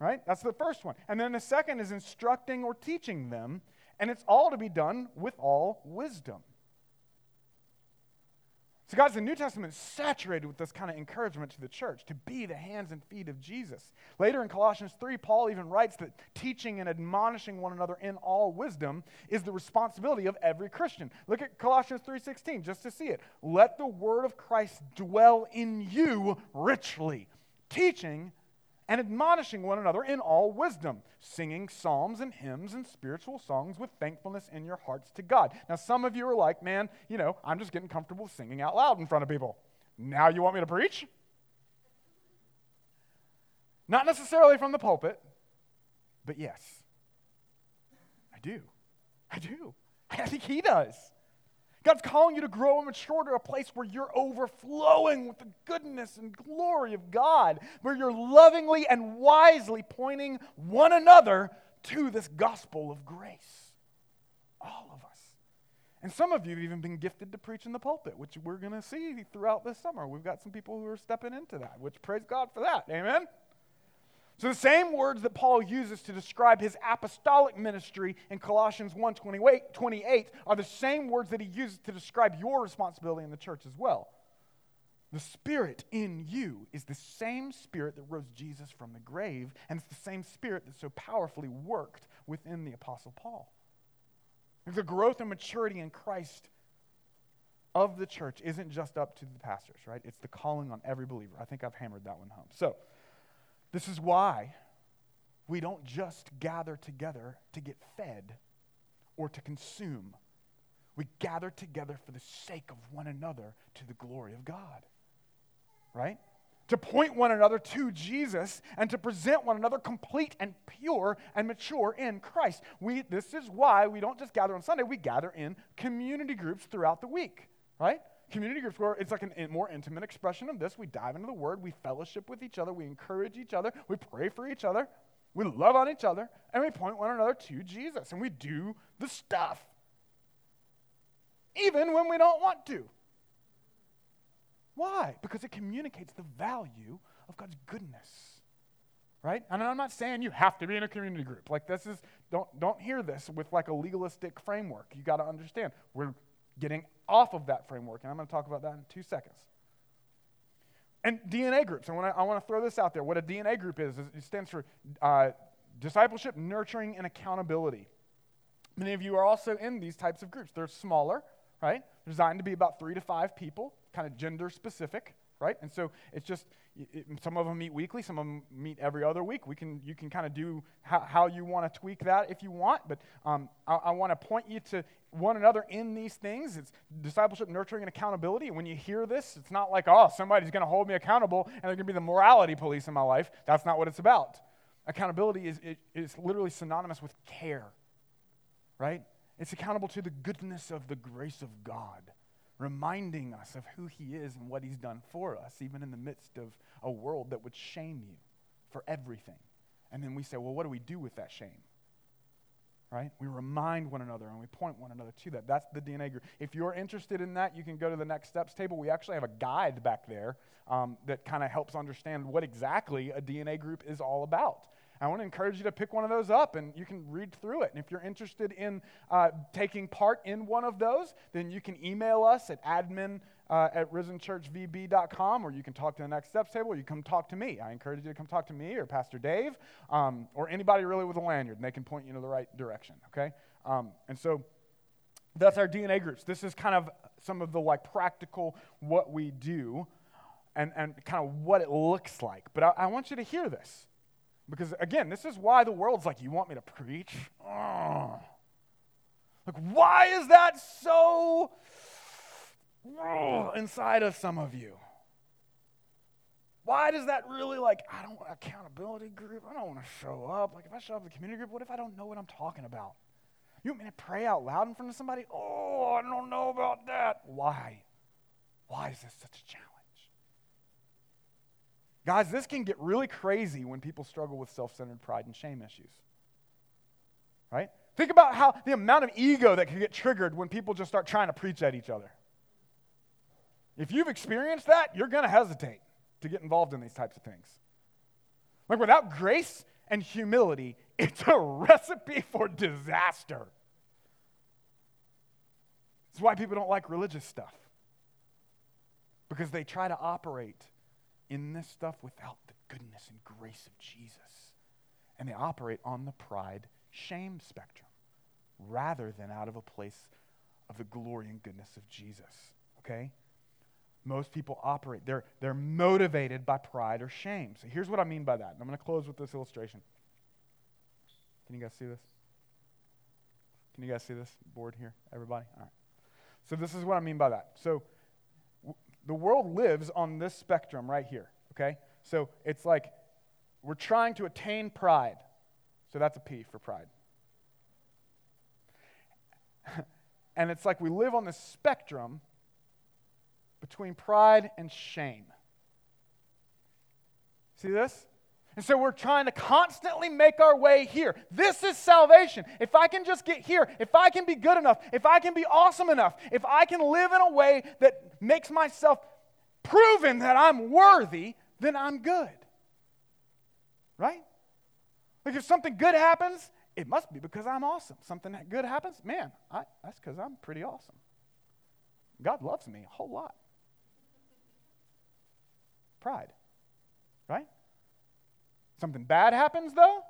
right? That's the first one. And then the second is instructing or teaching them, and it's all to be done with all wisdom. So, guys, the New Testament is saturated with this kind of encouragement to the church to be the hands and feet of Jesus. Later in Colossians 3, Paul even writes that teaching and admonishing one another in all wisdom is the responsibility of every Christian. Look at Colossians 3:16 just to see it. Let the word of Christ dwell in you richly, teaching and admonishing one another in all wisdom, singing psalms and hymns and spiritual songs with thankfulness in your hearts to God. Now, some of you are like, man, you know, I'm just getting comfortable singing out loud in front of people. Now you want me to preach? Not necessarily from the pulpit, but yes, I do. I do. I think he does. God's calling you to grow and mature to a place where you're overflowing with the goodness and glory of God, where you're lovingly and wisely pointing one another to this gospel of grace. All of us. And some of you have even been gifted to preach in the pulpit, which we're going to see throughout this summer. We've got some people who are stepping into that, which praise God for that. Amen? So the same words that Paul uses to describe his apostolic ministry in Colossians 1 28 are the same words that he uses to describe your responsibility in the church as well. The Spirit in you is the same Spirit that rose Jesus from the grave, and it's the same Spirit that so powerfully worked within the Apostle Paul. The growth and maturity in Christ of the church isn't just up to the pastors, right? It's the calling on every believer. I think I've hammered that one home. So, this is why we don't just gather together to get fed or to consume. We gather together for the sake of one another to the glory of God. Right? To point one another to Jesus and to present one another complete and pure and mature in Christ. We, this is why we don't just gather on Sunday, we gather in community groups throughout the week, right? Community groups where it's like a more intimate expression of this. We dive into the Word, we fellowship with each other, we encourage each other, we pray for each other, we love on each other, and we point one another to Jesus. And we do the stuff, even when we don't want to. Why? Because it communicates the value of God's goodness. Right? And I'm not saying you have to be in a community group. Like this is don't don't hear this with like a legalistic framework. You got to understand. We're getting off of that framework, and I'm going to talk about that in two seconds. And DNA groups. I want to I want to throw this out there. What a DNA group is, is it stands for uh, discipleship, nurturing, and accountability. Many of you are also in these types of groups. They're smaller, right? They're designed to be about three to five people, kind of gender specific, right? And so it's just it, some of them meet weekly, some of them meet every other week. We can you can kind of do how, how you want to tweak that if you want, but um, I, I want to point you to one another in these things. It's discipleship, nurturing, and accountability. When you hear this, it's not like oh somebody's going to hold me accountable and they're going to be the morality police in my life. That's not what it's about. Accountability is it, is literally synonymous with care, right? It's accountable to the goodness of the grace of God reminding us of who He is and what He's done for us, even in the midst of a world that would shame you for everything. And then we say, well, what do we do with that shame? Right? We remind one another and we point one another to that. That's the DNA group. If you're interested in that, you can go to the next steps table. We actually have a guide back there um, that kind of helps understand what exactly a DNA group is all about. I want to encourage you to pick one of those up and you can read through it. And if you're interested in uh, taking part in one of those, then you can email us at admin uh, at risenchurchvb.com or you can talk to the next steps table or you come talk to me. I encourage you to come talk to me or Pastor Dave um, or anybody really with a lanyard and they can point you in the right direction, okay? Um, and so that's our DNA groups. This is kind of some of the like practical what we do and, and kind of what it looks like. But I, I want you to hear this. Because again, this is why the world's like, you want me to preach? Oh. Like, why is that so oh, inside of some of you? Why does that really like, I don't want accountability group. I don't want to show up. Like, if I show up at the community group, what if I don't know what I'm talking about? You want me to pray out loud in front of somebody? Oh, I don't know about that. Why? Why is this such a challenge? Guys, this can get really crazy when people struggle with self centered pride and shame issues. Right? Think about how the amount of ego that can get triggered when people just start trying to preach at each other. If you've experienced that, you're going to hesitate to get involved in these types of things. Like without grace and humility, it's a recipe for disaster. It's why people don't like religious stuff. Because they try to operate in this stuff without the goodness and grace of Jesus. And they operate on the pride shame spectrum rather than out of a place of the glory and goodness of Jesus. Okay? Most people operate, they're, they're motivated by pride or shame. So here's what I mean by that. And I'm going to close with this illustration. Can you guys see this? Can you guys see this board here, everybody? All right. So this is what I mean by that. So the world lives on this spectrum right here, okay? So it's like we're trying to attain pride. So that's a P for pride. and it's like we live on the spectrum between pride and shame. See this? And so we're trying to constantly make our way here. This is salvation. If I can just get here, if I can be good enough, if I can be awesome enough, if I can live in a way that makes myself proven that I'm worthy, then I'm good. Right? Like if something good happens, it must be because I'm awesome. Something good happens, man, I, that's because I'm pretty awesome. God loves me a whole lot. Pride. Something bad happens, though.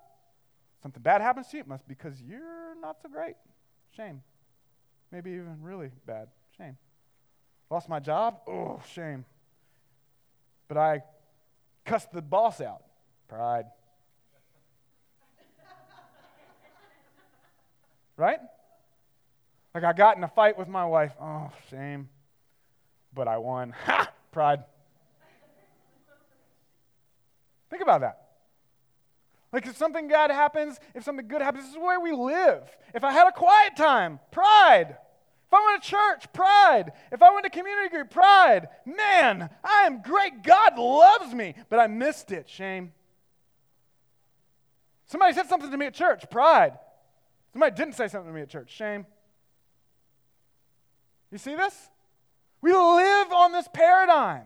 Something bad happens to you, it must be because you're not so great. Shame. Maybe even really bad. Shame. Lost my job? Oh, shame. But I cussed the boss out. Pride. right? Like I got in a fight with my wife. Oh, shame. But I won. Ha! Pride. Think about that. Like if something bad happens, if something good happens, this is where we live. If I had a quiet time, pride. If I went to church, pride. If I went to community group, pride. Man, I am great. God loves me. But I missed it. Shame. Somebody said something to me at church, pride. Somebody didn't say something to me at church, shame. You see this? We live on this paradigm.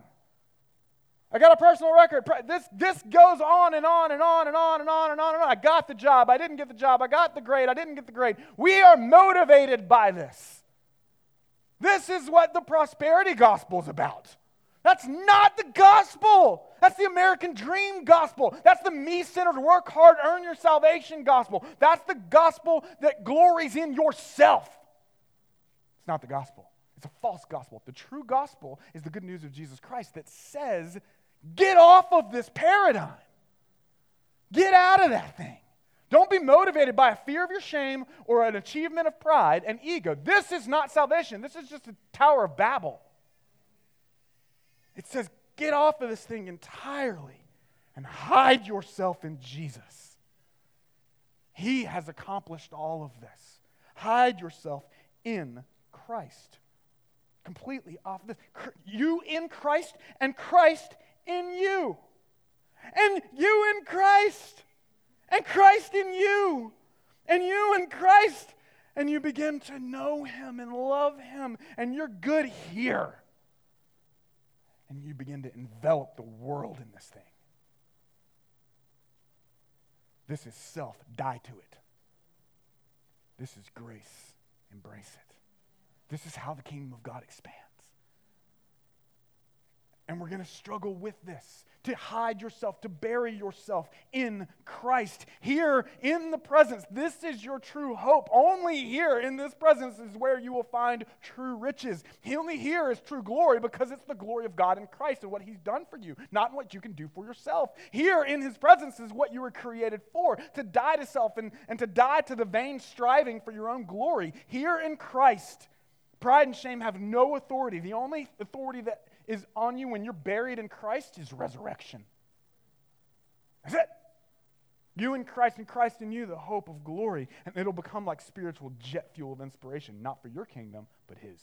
I got a personal record. This, this goes on and on and on and on and on and on and on. I got the job. I didn't get the job. I got the grade. I didn't get the grade. We are motivated by this. This is what the prosperity gospel is about. That's not the gospel. That's the American dream gospel. That's the me centered, work hard, earn your salvation gospel. That's the gospel that glories in yourself. It's not the gospel, it's a false gospel. The true gospel is the good news of Jesus Christ that says, get off of this paradigm, get out of that thing. Don't be motivated by a fear of your shame or an achievement of pride and ego. This is not salvation. This is just a Tower of Babel. It says, get off of this thing entirely and hide yourself in Jesus. He has accomplished all of this. Hide yourself in Christ. Completely off this. You in Christ and Christ in you. And you in Christ. And Christ in you. And you in Christ. And you begin to know Him and love Him. And you're good here and you begin to envelop the world in this thing. This is self, die to it. This is grace, embrace it. This is how the kingdom of God expands. And we're going to struggle with this to hide yourself, to bury yourself in Christ. Here in the presence, this is your true hope. Only here in this presence is where you will find true riches. Only here is true glory because it's the glory of God in Christ and what He's done for you, not what you can do for yourself. Here in His presence is what you were created for to die to self and, and to die to the vain striving for your own glory. Here in Christ, pride and shame have no authority. The only authority that is on you when you're buried in Christ is resurrection. That's it. You in Christ and Christ in you, the hope of glory. And it'll become like spiritual jet fuel of inspiration, not for your kingdom, but His.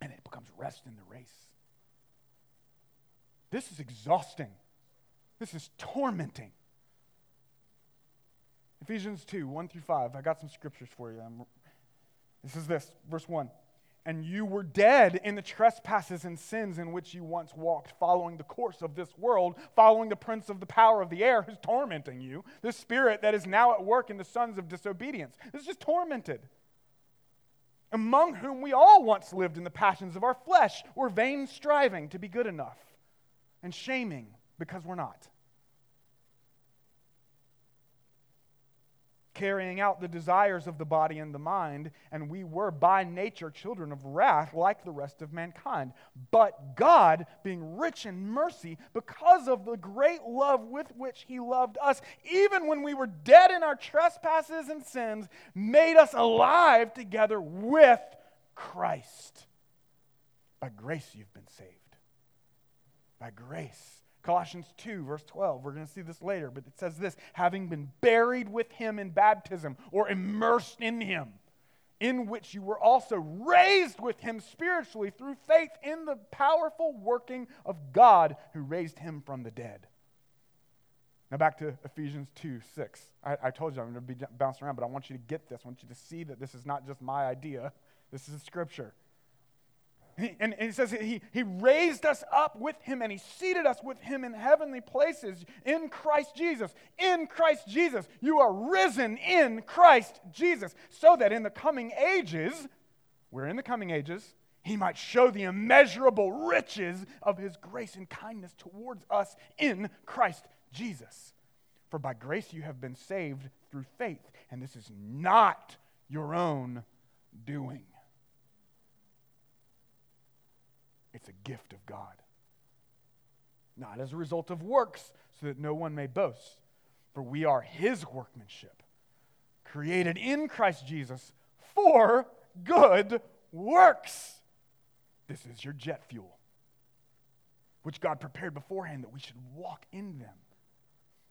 And it becomes rest in the race. This is exhausting. This is tormenting. Ephesians 2, 1 through 5. I got some scriptures for you. This is this, verse 1 and you were dead in the trespasses and sins in which you once walked, following the course of this world, following the prince of the power of the air who's tormenting you, the spirit that is now at work in the sons of disobedience. This is just tormented. Among whom we all once lived in the passions of our flesh, were vain striving to be good enough, and shaming because we're not. Carrying out the desires of the body and the mind, and we were by nature children of wrath like the rest of mankind. But God, being rich in mercy, because of the great love with which He loved us, even when we were dead in our trespasses and sins, made us alive together with Christ. By grace you've been saved. By grace Colossians 2, verse 12. We're going to see this later, but it says this having been buried with him in baptism or immersed in him, in which you were also raised with him spiritually through faith in the powerful working of God who raised him from the dead. Now back to Ephesians 2 6. I, I told you I'm going to be bouncing around, but I want you to get this. I want you to see that this is not just my idea, this is scripture. And, he says he, he raised us up with him and he seated us with him in heavenly places in Christ Jesus. In Christ Jesus. You are risen in Christ Jesus. So that in the coming ages, we're in the coming ages, he might show the immeasurable riches of his grace and kindness towards us in Christ Jesus. For by grace you have been saved through faith, and this is not your own doing. It's a gift of God. Not as a result of works, so that no one may boast. For we are his workmanship, created in Christ Jesus for good works. This is your jet fuel, which God prepared beforehand that we should walk in them.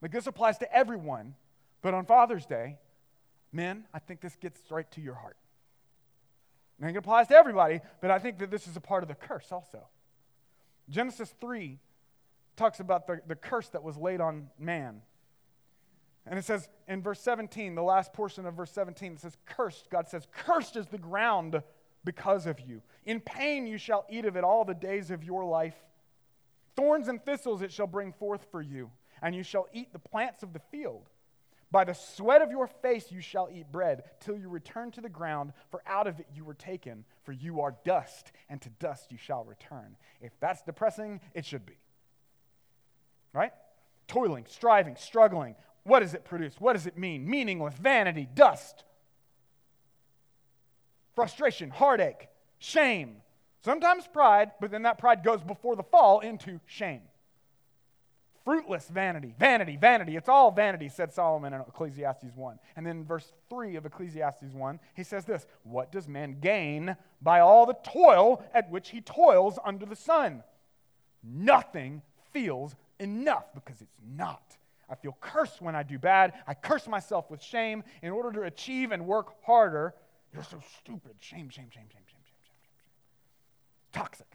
Like this applies to everyone, but on Father's Day, men, I think this gets right to your heart. I think it applies to everybody, but I think that this is a part of the curse also. Genesis 3 talks about the, the curse that was laid on man. And it says in verse 17, the last portion of verse 17, it says, Cursed. God says, Cursed is the ground because of you. In pain you shall eat of it all the days of your life. Thorns and thistles it shall bring forth for you, and you shall eat the plants of the field. By the sweat of your face you shall eat bread, till you return to the ground, for out of it you were taken, for you are dust, and to dust you shall return. If that's depressing, it should be. Right? Toiling, striving, struggling. What does it produce? What does it mean? Meaningless, vanity, dust frustration, heartache, shame, sometimes pride, but then that pride goes before the fall into shame. Fruitless vanity, vanity, vanity. It's all vanity, said Solomon in Ecclesiastes 1. And then verse 3 of Ecclesiastes 1, he says this What does man gain by all the toil at which he toils under the sun? Nothing feels enough because it's not. I feel cursed when I do bad. I curse myself with shame in order to achieve and work harder you're so stupid. Shame, shame, shame, shame, shame, shame, shame, shame. Toxic.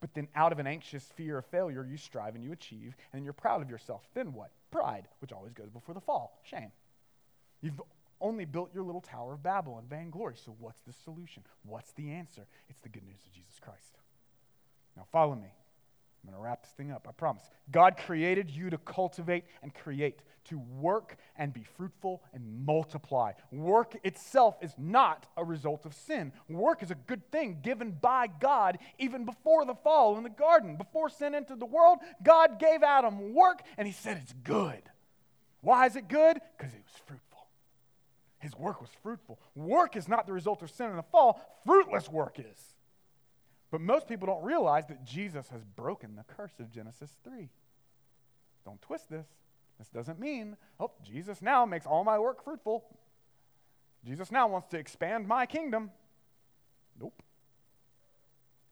But then out of an anxious fear of failure, you strive and you achieve, and you're proud of yourself. Then what? Pride, which always goes before the fall. Shame. You've only built your little Tower of Babel in vainglory. So what's the solution? What's the answer? It's the good news of Jesus Christ. Now follow me. I'm going to wrap this thing up, I promise. God created you to cultivate and create, to work and be fruitful and multiply. Work itself is not a result of sin. Work is a good thing given by God even before the fall in the garden. Before sin entered the world, God gave Adam work and he said it's good. Why is it good? Because it was fruitful. His work was fruitful. Work is not the result of sin in the fall, fruitless work is. But most people don't realize that Jesus has broken the curse of Genesis 3. Don't twist this. This doesn't mean, oh, Jesus now makes all my work fruitful. Jesus now wants to expand my kingdom. Nope.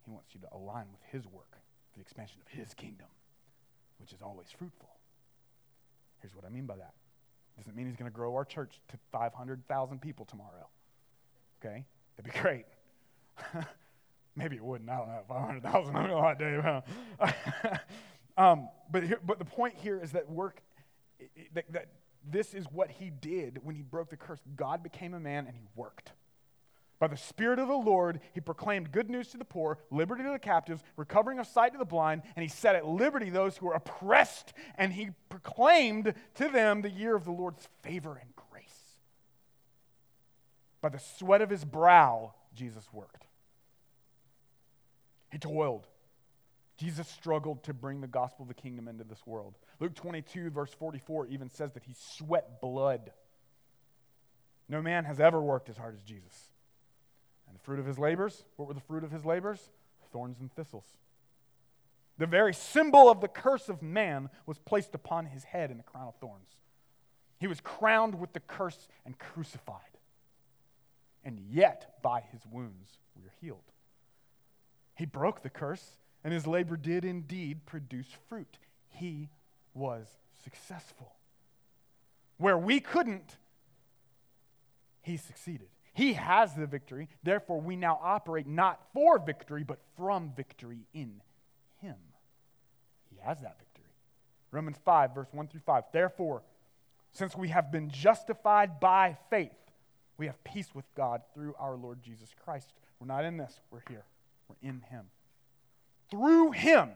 He wants you to align with his work the expansion of his kingdom, which is always fruitful. Here's what I mean by that. Doesn't mean he's going to grow our church to 500,000 people tomorrow. Okay? That'd be great. Maybe it wouldn't. I don't know. 500,000 a lot, Dave. Huh? um, but, here, but the point here is that work, that, that this is what he did when he broke the curse. God became a man and he worked. By the Spirit of the Lord, he proclaimed good news to the poor, liberty to the captives, recovering of sight to the blind, and he set at liberty those who were oppressed, and he proclaimed to them the year of the Lord's favor and grace. By the sweat of his brow, Jesus worked. He toiled. Jesus struggled to bring the gospel of the kingdom into this world. Luke 22, verse 44, even says that he sweat blood. No man has ever worked as hard as Jesus. And the fruit of his labors, what were the fruit of his labors? Thorns and thistles. The very symbol of the curse of man was placed upon his head in the crown of thorns. He was crowned with the curse and crucified. And yet, by his wounds, we are healed. He broke the curse, and his labor did indeed produce fruit. He was successful. Where we couldn't, he succeeded. He has the victory. Therefore, we now operate not for victory, but from victory in him. He has that victory. Romans 5, verse 1 through 5. Therefore, since we have been justified by faith, we have peace with God through our Lord Jesus Christ. We're not in this, we're here. We're in Him. Through Him,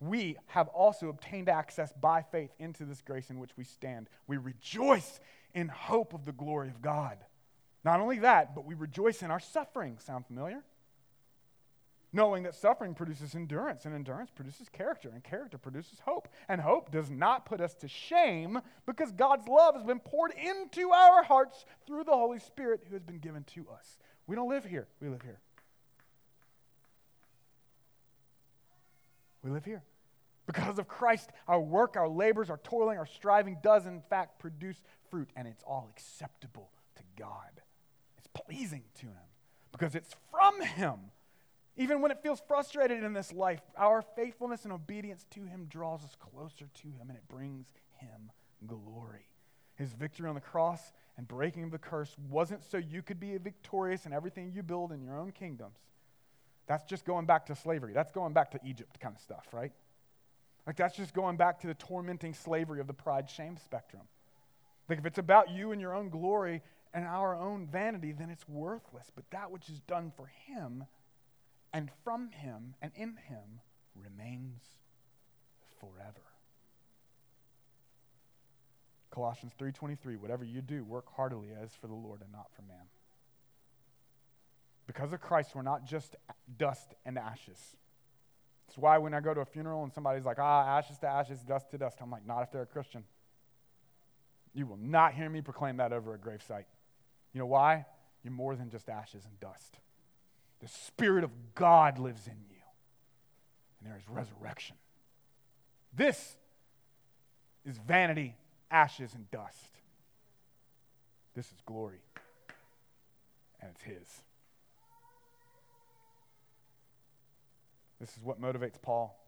we have also obtained access by faith into this grace in which we stand. We rejoice in hope of the glory of God. Not only that, but we rejoice in our suffering. Sound familiar? Knowing that suffering produces endurance, and endurance produces character, and character produces hope. And hope does not put us to shame because God's love has been poured into our hearts through the Holy Spirit who has been given to us. We don't live here, we live here. We live here. Because of Christ, our work, our labors, our toiling, our striving does in fact produce fruit, and it's all acceptable to God. It's pleasing to Him because it's from Him. Even when it feels frustrated in this life, our faithfulness and obedience to Him draws us closer to Him and it brings Him glory. His victory on the cross and breaking of the curse wasn't so you could be victorious in everything you build in your own kingdoms. That's just going back to slavery. That's going back to Egypt kind of stuff, right? Like, that's just going back to the tormenting slavery of the pride shame spectrum. Like, if it's about you and your own glory and our own vanity, then it's worthless. But that which is done for Him and from Him and in Him remains forever. Colossians 3:23 whatever you do work heartily as for the Lord and not for man. Because of Christ we're not just dust and ashes. That's why when I go to a funeral and somebody's like, ah, ashes to ashes, dust to dust, I'm like, not if they're a Christian. You will not hear me proclaim that over a gravesite. You know why? You're more than just ashes and dust. The Spirit of God lives in you, and there is resurrection. This is vanity, ashes, and dust. This is glory, and it's His. This is what motivates Paul.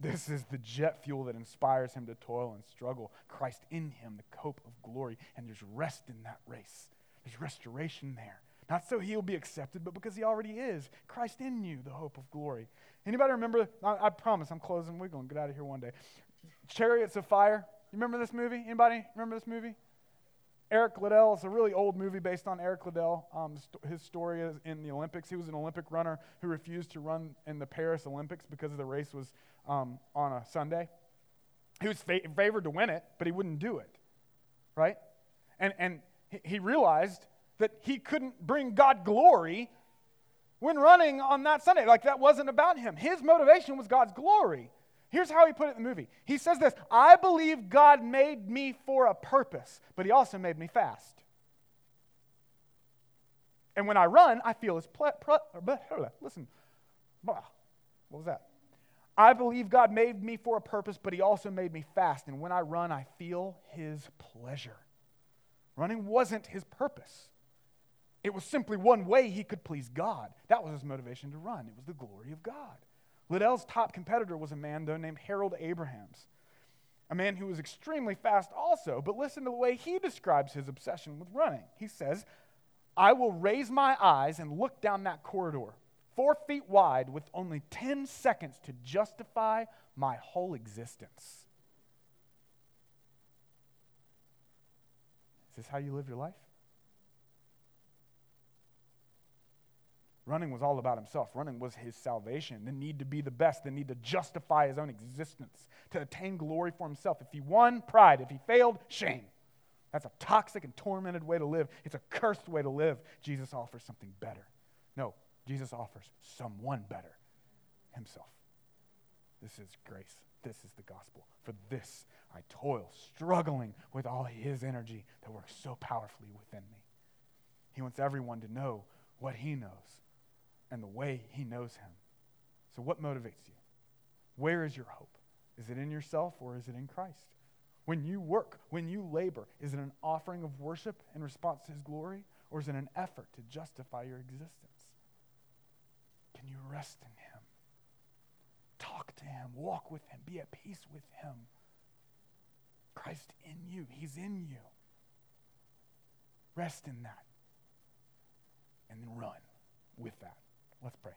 This is the jet fuel that inspires him to toil and struggle. Christ in him, the hope of glory. And there's rest in that race. There's restoration there. Not so he'll be accepted, but because he already is. Christ in you, the hope of glory. Anybody remember? I, I promise I'm closing. We're going to get out of here one day. Chariots of Fire. You remember this movie? Anybody remember this movie? Eric Liddell. It's a really old movie based on Eric Liddell. Um, st- his story is in the Olympics. He was an Olympic runner who refused to run in the Paris Olympics because the race was um, on a Sunday. He was fa- favored to win it, but he wouldn't do it, right? And, and he realized that he couldn't bring God glory when running on that Sunday. Like that wasn't about him. His motivation was God's glory. Here's how he put it in the movie. He says this I believe God made me for a purpose, but he also made me fast. And when I run, I feel his ple- pre- listen. What was that? I believe God made me for a purpose, but he also made me fast. And when I run, I feel his pleasure. Running wasn't his purpose. It was simply one way he could please God. That was his motivation to run. It was the glory of God. Liddell's top competitor was a man, though, named Harold Abrahams, a man who was extremely fast also. But listen to the way he describes his obsession with running. He says, I will raise my eyes and look down that corridor, four feet wide, with only 10 seconds to justify my whole existence. Is this how you live your life? Running was all about himself. Running was his salvation, the need to be the best, the need to justify his own existence, to attain glory for himself. If he won, pride. If he failed, shame. That's a toxic and tormented way to live. It's a cursed way to live. Jesus offers something better. No, Jesus offers someone better himself. This is grace. This is the gospel. For this I toil, struggling with all his energy that works so powerfully within me. He wants everyone to know what he knows and the way he knows him. So, what motivates you? Where is your hope? Is it in yourself or is it in Christ? When you work, when you labor, is it an offering of worship in response to his glory or is it an effort to justify your existence? Can you rest in him? Talk to him, walk with him, be at peace with him. Christ in you, he's in you. Rest in that and then run with that. Let's pray.